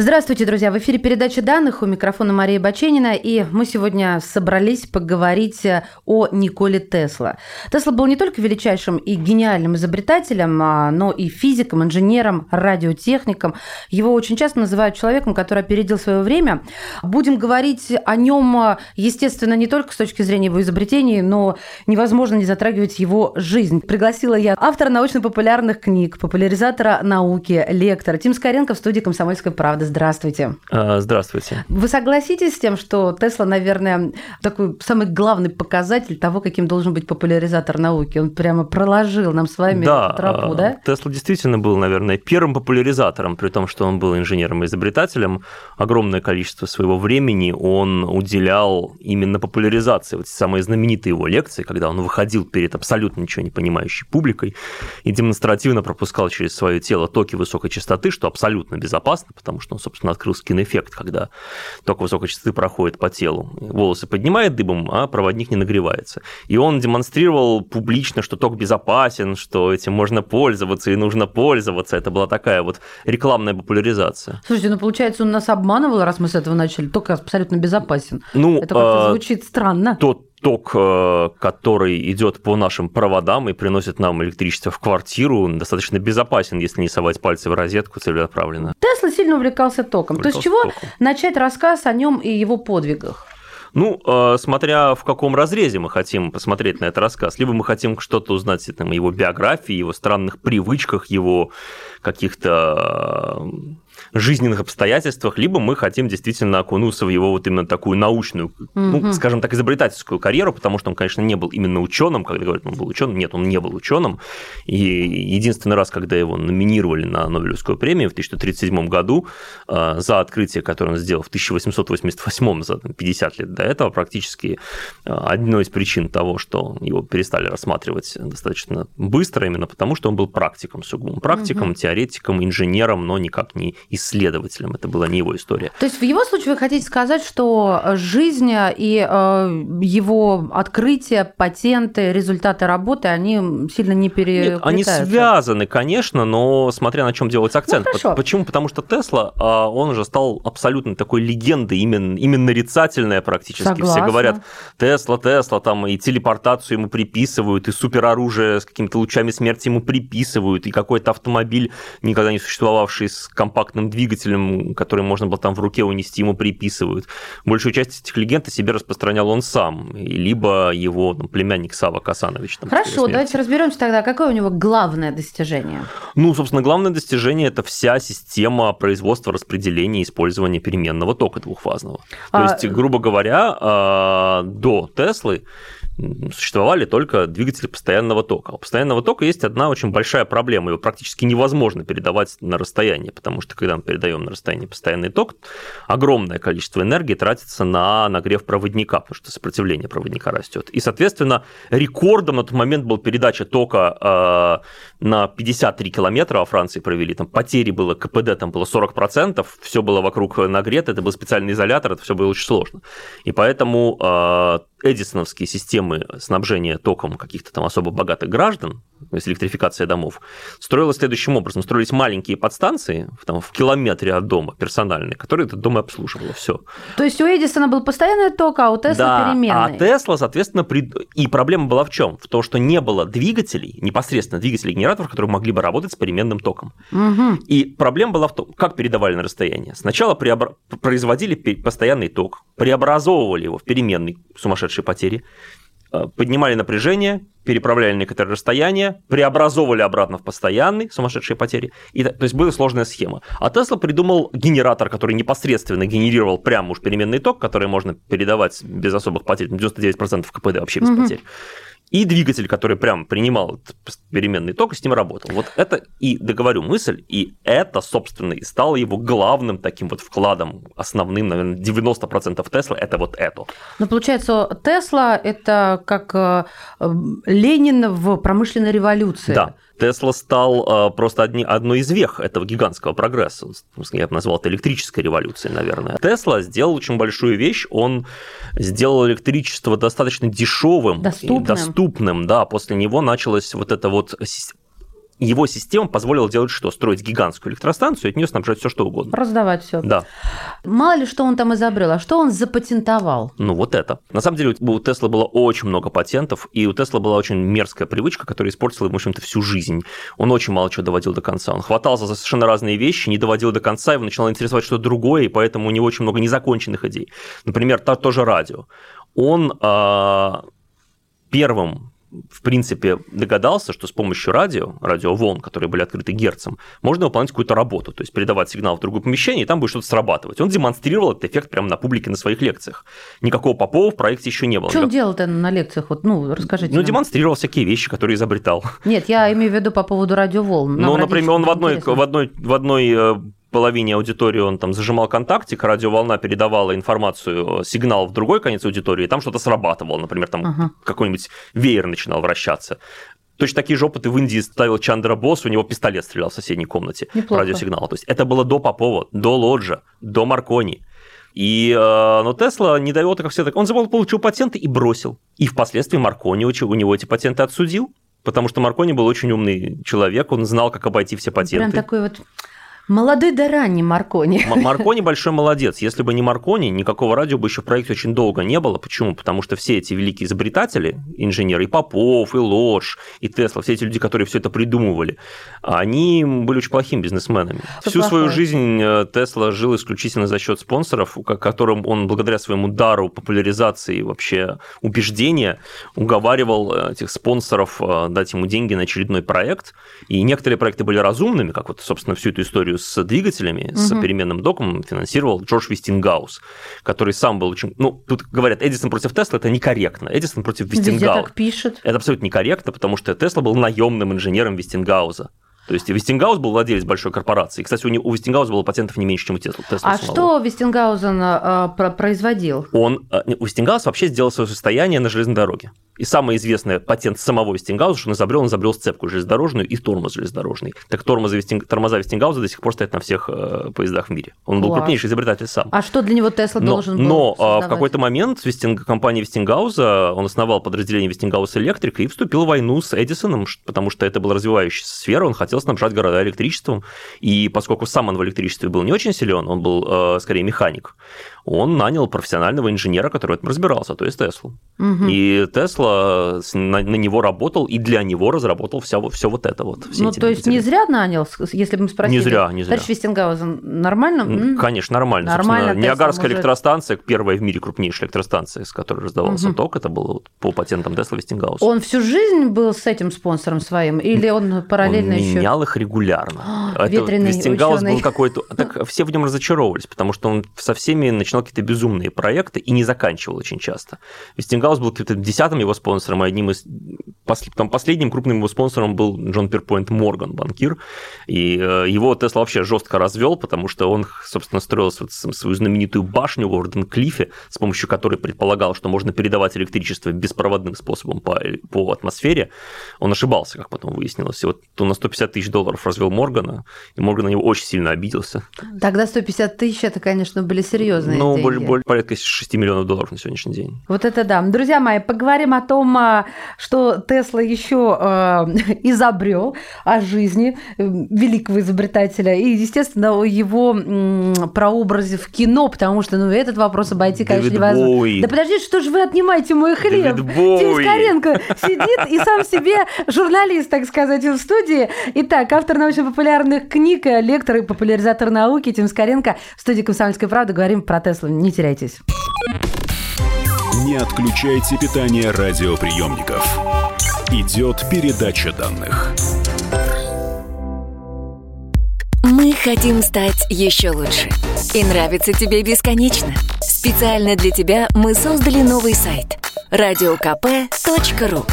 Здравствуйте, друзья! В эфире передача данных у микрофона Мария Баченина, и мы сегодня собрались поговорить о Николе Тесла. Тесла был не только величайшим и гениальным изобретателем, а, но и физиком, инженером, радиотехником. Его очень часто называют человеком, который опередил свое время. Будем говорить о нем, естественно, не только с точки зрения его изобретений, но невозможно не затрагивать его жизнь. Пригласила я автора научно-популярных книг, популяризатора науки, лектора Тим Скоренко в студии «Комсомольская правда». Здравствуйте. А, здравствуйте. Вы согласитесь с тем, что Тесла, наверное, такой самый главный показатель того, каким должен быть популяризатор науки? Он прямо проложил нам с вами да, эту тропу, да? Тесла действительно был, наверное, первым популяризатором, при том, что он был инженером и изобретателем. Огромное количество своего времени он уделял именно популяризации. Вот самые знаменитые его лекции, когда он выходил перед абсолютно ничего не понимающей публикой и демонстративно пропускал через свое тело токи высокой частоты, что абсолютно безопасно, потому что он собственно, открыл скин-эффект, когда ток высокой частоты проходит по телу. Волосы поднимает дыбом, а проводник не нагревается. И он демонстрировал публично, что ток безопасен, что этим можно пользоваться и нужно пользоваться. Это была такая вот рекламная популяризация. Слушайте, ну получается, он нас обманывал, раз мы с этого начали. Ток абсолютно безопасен. Ну, Это как-то а, звучит странно. Тот ток, э, который идет по нашим проводам и приносит нам электричество в квартиру, достаточно безопасен, если не совать пальцы в розетку целенаправленно. Тесла сильно увлекался током. Увлекался То есть чего током. начать рассказ о нем и его подвигах? Ну, э, смотря в каком разрезе мы хотим посмотреть на этот рассказ. Либо мы хотим что-то узнать о его биографии, его странных привычках, его каких-то жизненных обстоятельствах, либо мы хотим действительно окунуться в его вот именно такую научную, угу. ну, скажем так, изобретательскую карьеру, потому что он, конечно, не был именно ученым, когда говорят, он был ученым, нет, он не был ученым. И единственный раз, когда его номинировали на Нобелевскую премию в 1937 году э, за открытие, которое он сделал в 1888, за 50 лет до этого, практически э, одной из причин того, что его перестали рассматривать достаточно быстро, именно потому, что он был практиком, сугубым практиком, угу. теоретиком, инженером, но никак не исследователем. Это была не его история. То есть в его случае вы хотите сказать, что жизнь и э, его открытия, патенты, результаты работы, они сильно не перекликаются? Нет, они связаны, конечно, но смотря на чем делать акцент. Ну, Почему? Потому что Тесла, а, он уже стал абсолютно такой легендой, именно, именно нарицательная практически. Согласна. Все говорят, Тесла, Тесла, там и телепортацию ему приписывают, и супероружие с какими-то лучами смерти ему приписывают, и какой-то автомобиль, никогда не существовавший с компактным компактным двигателем, который можно было там в руке унести, ему приписывают. Большую часть этих легенд о себе распространял он сам, либо его там, племянник Сава Касанович. Там, Хорошо, давайте разберемся тогда, какое у него главное достижение? Ну, собственно, главное достижение – это вся система производства, распределения и использования переменного тока двухфазного. А... То есть, грубо говоря, а, до Теслы существовали только двигатели постоянного тока. У постоянного тока есть одна очень большая проблема. Его практически невозможно передавать на расстояние, потому что когда мы передаем на расстояние постоянный ток, огромное количество энергии тратится на нагрев проводника, потому что сопротивление проводника растет. И, соответственно, рекордом на тот момент был передача тока э, на 53 километра во Франции провели. Там потери было, КПД там было 40%, все было вокруг нагрето, это был специальный изолятор, это все было очень сложно. И поэтому э, эдисоновские системы снабжения током каких-то там особо богатых граждан, то есть электрификация домов, строилась следующим образом. Строились маленькие подстанции там, в километре от дома персональные, которые этот дом и обслуживало. Все. То есть у Эдисона был постоянный ток, а у Тесла да, переменный. А Тесла, соответственно, при... и проблема была в чем? В том, что не было двигателей, непосредственно двигателей генераторов, которые могли бы работать с переменным током. Угу. И проблема была в том, как передавали на расстояние. Сначала преобра... производили постоянный ток, преобразовывали его в переменный сумасшедший сумасшедшие потери, э, поднимали напряжение, переправляли некоторые расстояния, преобразовывали обратно в постоянный, сумасшедшие потери. И, то есть была сложная схема. А Тесла придумал генератор, который непосредственно генерировал прямо уж переменный ток, который можно передавать без особых потерь, 99% КПД вообще без угу. потерь и двигатель, который прям принимал переменный ток и с ним работал. Вот это и договорю мысль, и это, собственно, и стало его главным таким вот вкладом, основным, наверное, 90% Тесла, это вот это. Ну, получается, Тесла – это как э, Ленин в промышленной революции. Да. Тесла стал э, просто одни, одной из вех этого гигантского прогресса. Я бы назвал это электрической революцией, наверное. Тесла сделал очень большую вещь. Он сделал электричество достаточно дешевым, доступным. доступным. Да, после него началась вот эта вот его система позволила делать что? Строить гигантскую электростанцию, и от нее снабжать все что угодно. Раздавать все. Да. Мало ли что он там изобрел, а что он запатентовал? Ну вот это. На самом деле у Тесла было очень много патентов, и у Тесла была очень мерзкая привычка, которая испортила в общем-то, всю жизнь. Он очень мало чего доводил до конца. Он хватался за совершенно разные вещи, не доводил до конца, его начинало интересовать что-то другое, и поэтому у него очень много незаконченных идей. Например, то, тоже радио. Он э, первым в принципе, догадался, что с помощью радио, радиоволн, которые были открыты Герцем, можно выполнять какую-то работу, то есть передавать сигнал в другое помещение, и там будет что-то срабатывать. Он демонстрировал этот эффект прямо на публике на своих лекциях. Никакого Попова в проекте еще не было. Что он делал-то на лекциях? Вот, ну, расскажите. Ну, нам. демонстрировал всякие вещи, которые изобретал. Нет, я имею в виду по поводу радиоволн. Ну, например, он в одной, в одной, в одной э, половине аудитории он там зажимал контактик, радиоволна передавала информацию, сигнал в другой конец аудитории, и там что-то срабатывало, например, там uh-huh. какой-нибудь веер начинал вращаться. Точно такие же опыты в Индии ставил Чандра Босс, у него пистолет стрелял в соседней комнате Неплохо. радиосигнала. То есть это было до Попова, до Лоджа, до Маркони. И, э, но Тесла не это как все так. Он забыл, получил патенты и бросил. И впоследствии Маркони у него эти патенты отсудил, потому что Маркони был очень умный человек, он знал, как обойти все патенты. Прям такой вот Молодой да ранний Маркони. Маркони большой молодец. Если бы не Маркони, никакого радио бы еще в проекте очень долго не было. Почему? Потому что все эти великие изобретатели, инженеры, и Попов, и Лодж, и Тесла, все эти люди, которые все это придумывали, они были очень плохими бизнесменами. Всю плохое. свою жизнь э, Тесла жил исключительно за счет спонсоров, которым он благодаря своему дару популяризации вообще убеждения уговаривал э, этих спонсоров э, дать ему деньги на очередной проект. И некоторые проекты были разумными, как вот, собственно, всю эту историю с двигателями, угу. с переменным током финансировал Джордж Вестингаус, который сам был очень... Ну, тут говорят, Эдисон против Тесла – это некорректно. Эдисон против Вестингауса. Везде так пишет. Это абсолютно некорректно, потому что Тесла был наемным инженером Вестингауза. То есть Вестингаус был владелец большой корпорации. Кстати, у, у Вестингауза было патентов не меньше, чем у Тесла. А самого. что Вестингаузен э, производил? Он, э, Вестингаус вообще сделал свое состояние на железной дороге. И самый известный патент самого Вестингауза, что он изобрел, он изобрел сцепку железнодорожную и тормоз железнодорожный. Так тормозы Вестинг... тормоза Вестингауза до сих пор стоят на всех э, поездах в мире. Он был Класс. крупнейший изобретатель сам. А что для него Тесла должен был Но создавать? в какой-то момент Вестинг... компания Вестингауза, он основал подразделение Westinghouse Electric и вступил в войну с Эдисоном, потому что это была развивающаяся сфера, он хотел снабжать города электричеством, и поскольку сам он в электричестве был не очень силен, он был э, скорее механик, он нанял профессионального инженера, который в этом разбирался, то есть Теслу. Угу. И Тесла на, на него работал и для него разработал все, все вот это вот. Ну, то есть не зря нанял, если бы мы спросили. Не зря, не зря. Товарищ Вестингаузен, нормально? Конечно, нормально. Нормально. Ниагарская может... электростанция, первая в мире крупнейшая электростанция, с которой раздавался угу. ток, это было по патентам Тесла Вестингауса. Он всю жизнь был с этим спонсором своим, или он параллельно он еще? менял их регулярно. Ветреный Вестингаус был какой-то... Так все в нем разочаровывались, потому что он со всеми начинал какие-то безумные проекты и не заканчивал очень часто. Вестингаус был каким-то десятым его спонсором, а одним из... Там последним крупным его спонсором был Джон Пирпонт Морган, банкир, и э, его Тесла вообще жестко развел, потому что он, собственно, строил свою знаменитую башню в Уорденклиффе, с помощью которой предполагал, что можно передавать электричество беспроводным способом по, по атмосфере. Он ошибался, как потом выяснилось. И вот он на 150 тысяч долларов развел Моргана, и Морган на него очень сильно обиделся. Тогда 150 тысяч это, конечно, были серьезные ну, деньги. более, порядка 6 миллионов долларов на сегодняшний день. Вот это да. Друзья мои, поговорим о том, а, что Тесла еще э, изобрел о жизни э, великого изобретателя и, естественно, о его прообразе в кино, потому что ну, этот вопрос обойти, конечно, невозможно. Боуи. Да подождите, что же вы отнимаете мой хлеб? Тим Скоренко сидит и сам себе журналист, так сказать, в студии. Итак, автор научно-популярных книг, лектор и популяризатор науки Тим Скоренко в студии «Комсомольской правды». Говорим про Теслу. Не теряйтесь. Не отключайте питание радиоприемников. Идет передача данных. Мы хотим стать еще лучше. И нравится тебе бесконечно. Специально для тебя мы создали новый сайт – радиокп.ру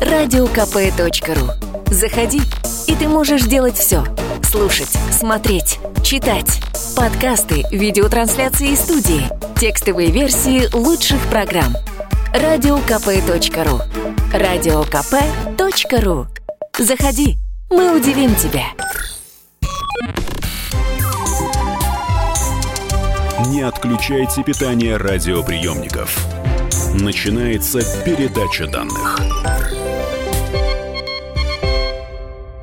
радиокп.ру Заходи, и ты можешь делать все – слушать, смотреть, читать. Подкасты, видеотрансляции студии, текстовые версии лучших программ. Радиокп.ру радиокп.ру Заходи, мы удивим тебя. Не отключайте питание радиоприемников. Начинается передача данных.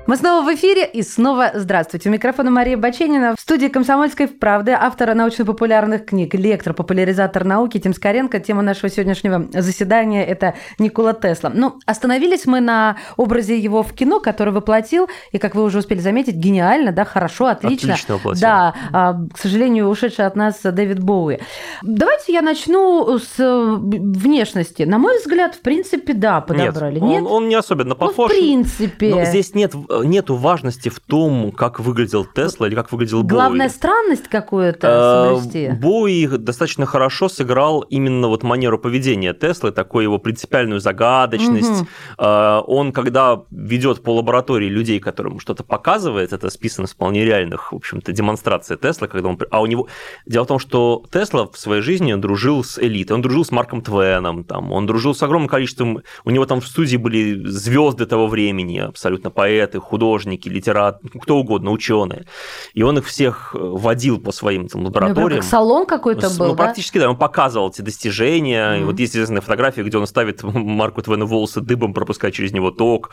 Мы снова в эфире и снова здравствуйте. У микрофона Мария Баченина. В студии «Комсомольской правды» автора научно-популярных книг, лектор, популяризатор науки Тим Скоренко. Тема нашего сегодняшнего заседания – это Никола Тесла. Ну, остановились мы на образе его в кино, который воплотил, и, как вы уже успели заметить, гениально, да, хорошо, отлично. Отлично воплотил. Да, а, к сожалению, ушедший от нас Дэвид Боуи. Давайте я начну с внешности. На мой взгляд, в принципе, да, подобрали. Нет, Он, он не особенно Ну, похож. в принципе. Но здесь нет, нету важности в том, как выглядел Тесла или как выглядел Боуи. Главная странность какую-то Э, соблюсти. Боуи достаточно хорошо сыграл именно вот манеру поведения Теслы, такую его принципиальную загадочность. Э, Он, когда ведет по лаборатории людей, которым что-то показывает, это списано с вполне реальных, в общем-то, демонстраций Теслы, когда он... А у него... Дело в том, что Тесла в своей жизни дружил с элитой, он дружил с Марком Твеном, там, он дружил с огромным количеством... У него там в студии были звезды того времени, абсолютно поэты, художники, литераторы, кто угодно, ученые. И он их всех э, водил по своим там, Ну, лабораториям. как салон какой-то С- был, ну, да? практически, да, он показывал эти достижения. И Мгм. вот есть известная фотография, где он ставит Марку Твену волосы дыбом, пропуская через него ток.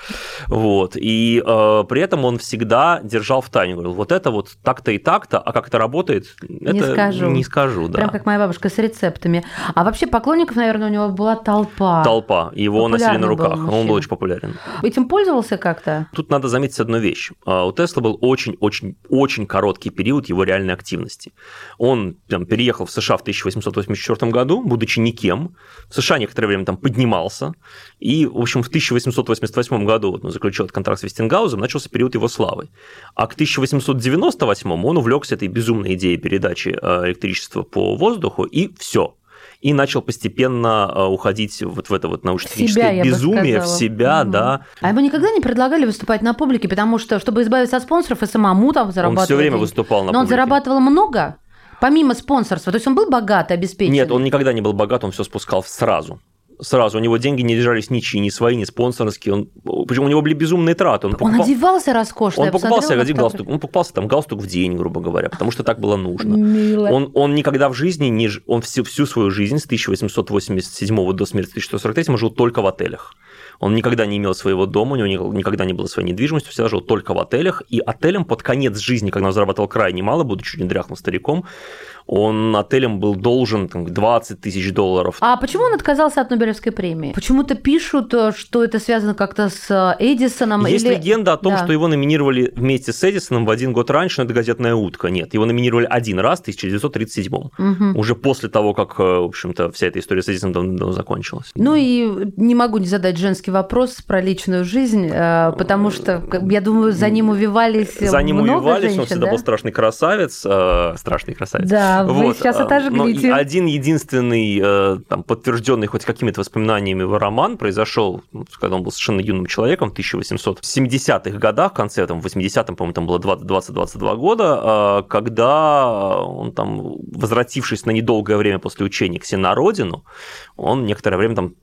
Вот. И э, при этом он всегда держал в тайне. Говорил, вот это вот так-то и так-то, а как это работает, Не это скажу. не скажу, да. Прям как моя бабушка с рецептами. А вообще поклонников, наверное, у него была толпа. Толпа. Его носили на Популярный был руках. Он был очень популярен. Этим пользовался как-то? Тут надо заметить одну вещь. А, У Тесла был очень-очень-очень короткий период его реальной активности. Он там, переехал в США в 1884 году, будучи никем. В США некоторое время там поднимался. И, в общем, в 1888 году вот, он заключил контракт с Вестингаузом, начался период его славы. А к 1898 он увлекся этой безумной идеей передачи э, электричества по воздуху, и все. И начал постепенно э, уходить вот в это вот научно-техническое безумие, в себя, Мгм. да. А ему никогда не предлагали выступать на публике, потому что, чтобы избавиться от спонсоров и самому там Он зарабатывать все время деньги. выступал на Но он публике. зарабатывал много? Помимо спонсорства. То есть он был богат, обеспечен? Нет, он никогда не был богат, он все спускал сразу. Сразу. У него деньги не держались ничьи, ни свои, ни спонсорские. Он... Причем у него были безумные траты. Он, Он покупал... одевался роскошно. он я покупал себе один галстук. Он покупался там галстук в день, грубо говоря, потому что так было нужно. Мило. Он, он никогда в жизни не... Он всю, всю свою жизнь с 1887 до смерти 1943 жил только в отелях. Он никогда не имел своего дома, у него ни- никогда не было своей недвижимости, всегда жил только в отелях. И отелем под конец жизни, когда он зарабатывал крайне мало, будучи не дряхлым стариком, он отелем был должен там, 20 тысяч долларов. А почему он отказался от Нобелевской премии? Почему-то пишут, э, что это связано как-то с э, Эдисоном. Есть или... легенда о том, Да. что его номинировали вместе с Эдисоном в один год раньше, но это газетная утка. Нет, его номинировали один раз в 1937 Мгм. уже после того, как, э, в общем-то, вся эта история с Эдисоном давно закончилась. Ну и не могу не задать женский вопрос про личную жизнь, э, потому что, я думаю, за ним увивались За ним много увивались, женщин, он всегда да? был страшный красавец. э, страшный красавец. Да, вы сейчас э, отожглите. но один единственный э, там, подтвержденный хоть какими-то воспоминаниями его роман произошел, ну, когда он был совершенно юным человеком в 1870-х годах, в конце там, 80-м, по-моему, там было 20-22 года, э, когда он там, возвратившись на недолгое время после учения к себе на родину, он некоторое время там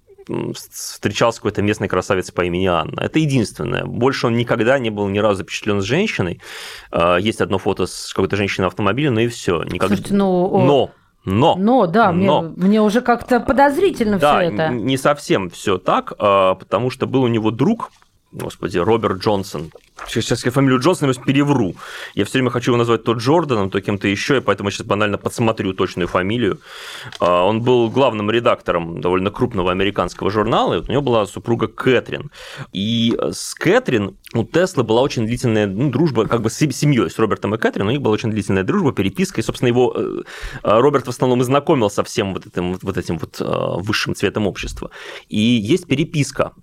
встречался какой-то местной красавицей по имени Анна. Это единственное. Больше он никогда не был ни разу запечатлен с женщиной. Э, Есть одно фото с какой-то женщиной в автомобиле, но и все. Никогда... Слушайте, ну, Но, но, Но, да, мне, Но. мне уже как-то подозрительно да, все это. не совсем все так, а, потому что был у него друг, господи, Роберт Джонсон. Сейчас, я фамилию Джонсона я перевру. Я все время хочу его назвать то Джорданом, то кем-то еще, и поэтому сейчас банально подсмотрю точную фамилию. А, Он был главным редактором довольно крупного американского журнала, и вот у него была супруга Кэтрин. И с Кэтрин у Теслы была очень длительная ну, дружба, как бы с семьей, с Робертом и Кэтрин, у них была очень длительная дружба, переписка, и, собственно, его э, э, Роберт в основном и знакомил со всем вот этим вот этим вот э, высшим цветом общества. И есть переписка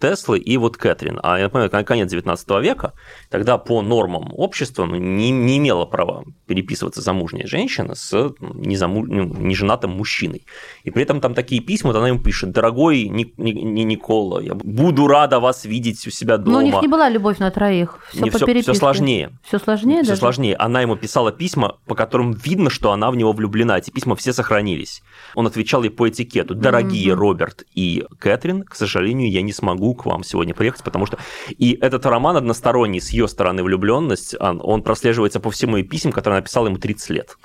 Теслы и вот Кэтрин. А я напоминаю, кон- конец 19 века, тогда по нормам общества ну, не, не имела права переписываться замужняя женщина с ну, незаму... ну, неженатым мужчиной. И при этом там такие письма, вот она ему пишет, дорогой Ни- Ни- Ни- Никола, я буду рада вас видеть у себя дома. Но у них не была любовь на троих. Все Не, по всё- переписке. всё сложнее. Все сложнее Все даже? сложнее. Она ему писала письма, по которым видно, что она в него влюблена. Эти письма все сохранились. Он отвечал ей по этикету. Дорогие Мгм. Роберт и Кэтрин, к сожалению, я не смогу к вам сегодня приехать, потому что... И этот роман односторонний, с ее стороны влюбленность, он прослеживается по всему и писем, которые написал ему 30 лет.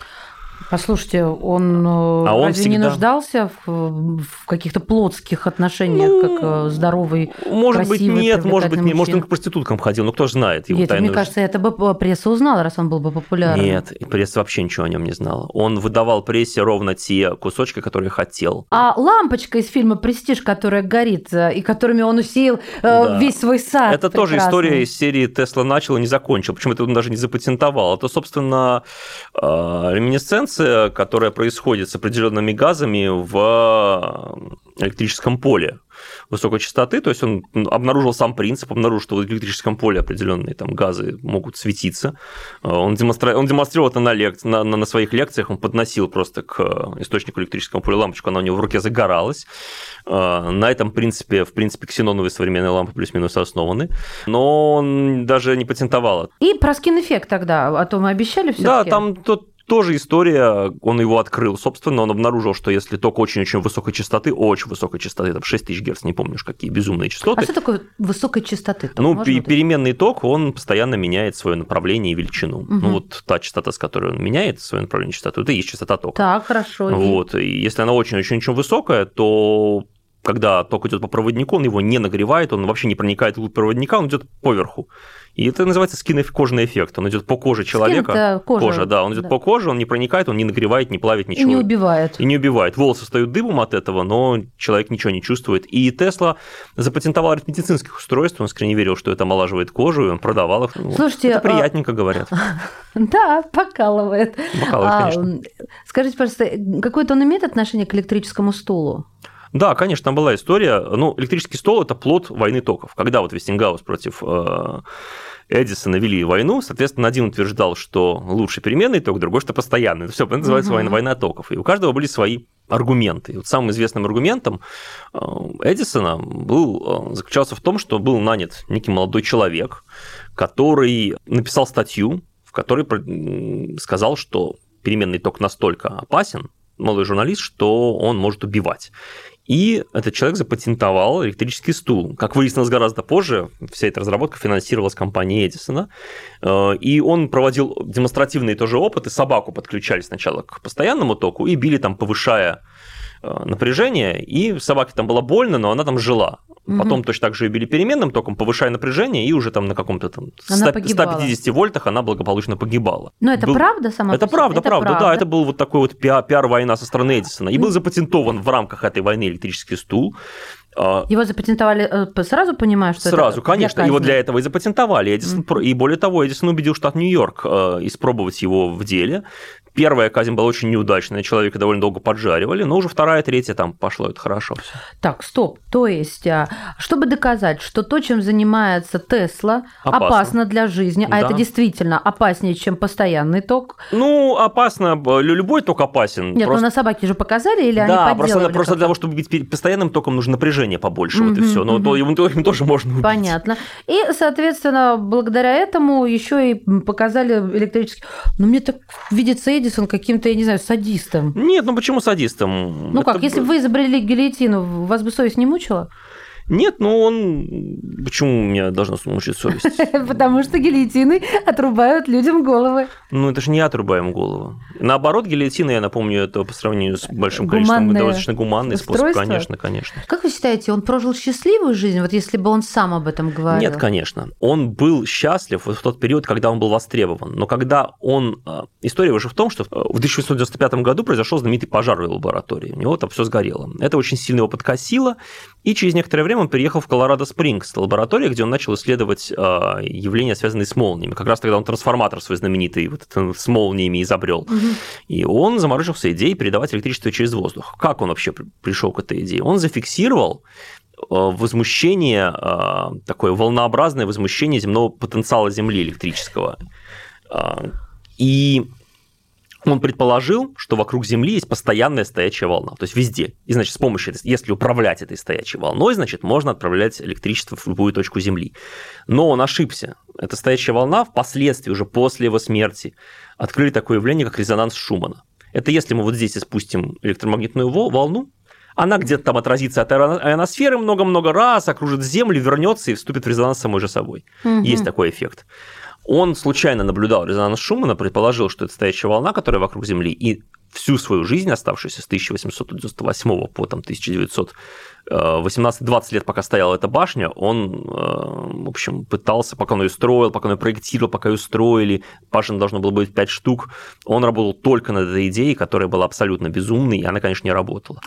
Послушайте, он, э, а он разве всегда... не нуждался в, в каких-то плотских отношениях, ну, как э, здоровый, Может быть, нет, может быть, нет. Может, он к проституткам ходил, но кто же знает его Нет, тайную мне кажется, это бы пресса узнала, раз он был бы популярен. Нет, пресса вообще ничего о нем не знала. Он выдавал прессе ровно те кусочки, которые хотел. А лампочка из фильма «Престиж», которая горит, э, и которыми он усеял да. весь свой сад. Это прекрасный. тоже история из серии «Тесла начал и не закончил». Почему это он даже не запатентовал? Это, собственно, реминесценция реакция, которая происходит с определенными газами в электрическом поле высокой частоты, то есть он обнаружил сам принцип, обнаружил, что в электрическом поле определенные там газы могут светиться. Он, демонстра... он демонстрировал это на, лек... на, на, на своих лекциях, он подносил просто к источнику электрического поля лампочку, она у него в руке загоралась. На этом принципе, в принципе, ксеноновые современные лампы плюс-минус основаны, но он даже не патентовал это. И про скин-эффект тогда, а то мы обещали все Да, там тот тоже история, он его открыл. Собственно, он обнаружил, что если ток очень-очень высокой частоты, очень высокой частоты, там 6000 Гц, не помнишь, какие безумные частоты. А что такое высокой частоты? Ток? Ну, Можно переменный ток, он постоянно меняет свое направление и величину. Угу. Ну, вот та частота, с которой он меняет свое направление частоту, это и есть частота тока. Так, хорошо. Вот, и если она очень-очень-очень высокая, то когда ток идет по проводнику, он его не нагревает, он вообще не проникает в проводника, он идет поверху. И это называется скин кожный эффект. Он идет по коже человека. Skin кожа. кожа, да, он идет да. по коже, он не проникает, он не нагревает, не плавит ничего. И не убивает. И не убивает. Волосы встают дыбом от этого, но человек ничего не чувствует. И Тесла запатентовал ряд медицинских устройств, он искренне верил, что это омолаживает кожу, и он продавал их. Слушайте, это а приятненько говорят. Да, покалывает. Покалывает, а, конечно. Скажите, пожалуйста, какое-то он имеет отношение к электрическому стулу? Да, конечно, там была история. Ну, электрический стул – это плод войны токов. Когда вот Вестингаус против э, Эдисона вели войну, соответственно, один утверждал, что лучше переменный ток, другой, что постоянный. Все, это называется угу. война, война токов. И у каждого были свои аргументы. И вот самым известным аргументом э, Эдисона был, э, заключался в том, что был нанят некий молодой человек, который написал статью, в которой сказал, что переменный ток настолько опасен, молодой журналист, что он может убивать. И этот человек запатентовал электрический стул. Как выяснилось гораздо позже, вся эта разработка финансировалась компанией Эдисона. Э, и он проводил демонстративные тоже опыты. Собаку подключали сначала к постоянному току и били там, повышая Э, напряжение, и собаке там было больно, но она там жила. Угу. Потом точно так же ее били переменным током, повышая напряжение, и уже там на каком-то там 100, 150 вольтах она благополучно погибала. Но это был... правда сама Это правда, это правда, правда, да. Это был вот такой вот пиар-война со стороны Эдисона. И был запатентован в рамках этой войны электрический стул. А, его запатентовали э, сразу, понимаю, что Сразу, это конечно, его для этого и запатентовали. Эдисон, mm-hmm. И более того, Эдисон убедил штат Нью-Йорк э, испробовать его в деле. Первая казнь была очень неудачная, человека довольно долго поджаривали, но уже вторая, третья там пошло, это хорошо. Так, стоп. То есть, а, чтобы доказать, что то, чем занимается Тесла, опасно, опасно для жизни, а да. это действительно опаснее, чем постоянный ток? Ну, опасно, любой ток опасен. Нет, просто... ну на собаке же показали или да, они просто, просто для того, чтобы быть постоянным током, нужно напряжение побольше, mm-hmm, вот и все. Но mm-hmm. им, им тоже можно убить. Понятно. И, соответственно, благодаря этому еще и показали электрический... Ну, мне так видится Эдисон каким-то, я не знаю, садистом. Нет, ну почему садистом? Ну Это... как, если бы вы изобрели гильотину, вас бы совесть не мучила? Нет, ну он... Почему меня должна мучить совесть? Потому что гильотины отрубают людям головы. Ну, это же не отрубаем голову. Наоборот, гильотина, я напомню, это по сравнению с большим количеством достаточно гуманный способ. Конечно, конечно. Как вы считаете, он прожил счастливую жизнь, вот если бы он сам об этом говорил? Нет, конечно. Он был счастлив в тот период, когда он был востребован. Но когда он... Э, история уже в том, что в 1895 году произошел знаменитый пожар в лаборатории. У него там все сгорело. Это очень сильно его подкосило, и через некоторое время он переехал в Колорадо-Спрингс, лаборатория, где он начал исследовать а, явления, связанные с молниями. Как раз тогда он трансформатор свой знаменитый вот с молниями изобрел. Угу. И он заморочился идеей передавать электричество через воздух. Как он вообще пришел к этой идее? Он зафиксировал а, возмущение, а, такое волнообразное возмущение земного потенциала Земли электрического. И он предположил, что вокруг Земли есть постоянная стоячая волна, то есть везде. И, значит, с помощью, если управлять этой стоячей волной, значит, можно отправлять электричество в любую точку Земли. Но он ошибся. Эта стоячая волна впоследствии, уже после его смерти, открыли такое явление, как резонанс Шумана. Это если мы вот здесь спустим электромагнитную волну, она где-то там отразится от ионосферы много-много раз, окружит Землю, вернется и вступит в резонанс с самой же собой. Угу. Есть такой эффект. Он случайно наблюдал резонанс Шумана, предположил, что это стоящая волна, которая вокруг Земли, и всю свою жизнь, оставшуюся с 1898 по там, 1900 18-20 лет, пока стояла эта башня, он, э, в общем, пытался, пока он ее строил, пока он ее проектировал, пока ее строили, башен должно было быть 5 штук, он работал только над этой идеей, которая была абсолютно безумной, и она, конечно, не работала.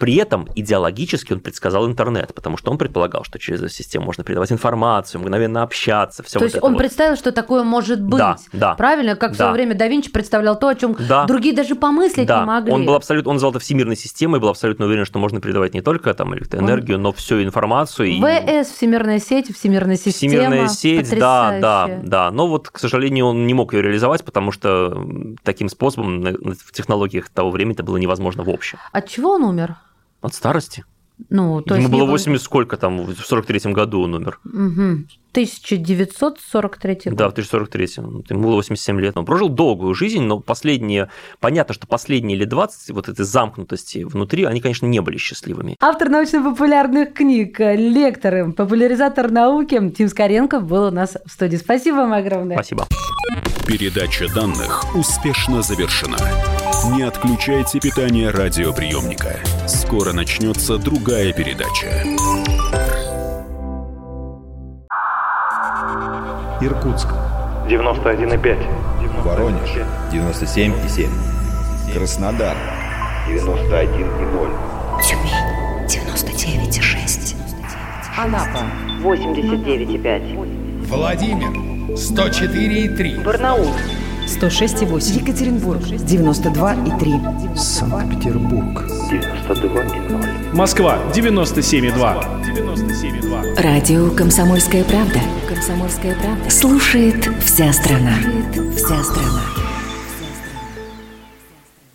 При этом идеологически он предсказал интернет, потому что он предполагал, что через эту систему можно передавать информацию, мгновенно общаться. Все то вот есть он вот. представил, что такое может быть. Да, да. Правильно? Как да. в свое время да Винчи представлял то, о чем да. другие даже помыслить да. не могли. Он был абсолютно, он назвал это всемирной системой, был абсолютно уверен, что можно передавать не только там электроэнергию, но всю информацию. ВС, всемирная сеть, всемирная система. Всемирная сеть, да, да, да. Но вот, к сожалению, он не мог ее реализовать, потому что таким способом в технологиях того времени это было невозможно в общем. От чего он умер? От старости. Ну, то Ему есть было 80 сколько там, в 43-м году он умер. Угу. 1943 год. Да, в 1043 Ему было 87 лет. Он прожил долгую жизнь, но последние... Понятно, что последние лет 20 вот этой замкнутости внутри, они, конечно, не были счастливыми. Автор научно-популярных книг, лектор, популяризатор науки Тим Скоренко был у нас в студии. Спасибо вам огромное. Спасибо. Передача данных успешно завершена. Не отключайте питание радиоприемника. Скоро начнется другая передача. Иркутск. 91,5. Воронеж. 97,7. Краснодар. 91,0. Тюмень. 99,6. Анапа. 89,5. Владимир. 104,3. Барнаул. 106,8. Екатеринбург, 92,3. Санкт-Петербург, 92,0. Москва, 97,2. 97,2. Радио «Комсомольская правда». «Комсомольская правда». Слушает вся страна. Слушает вся страна.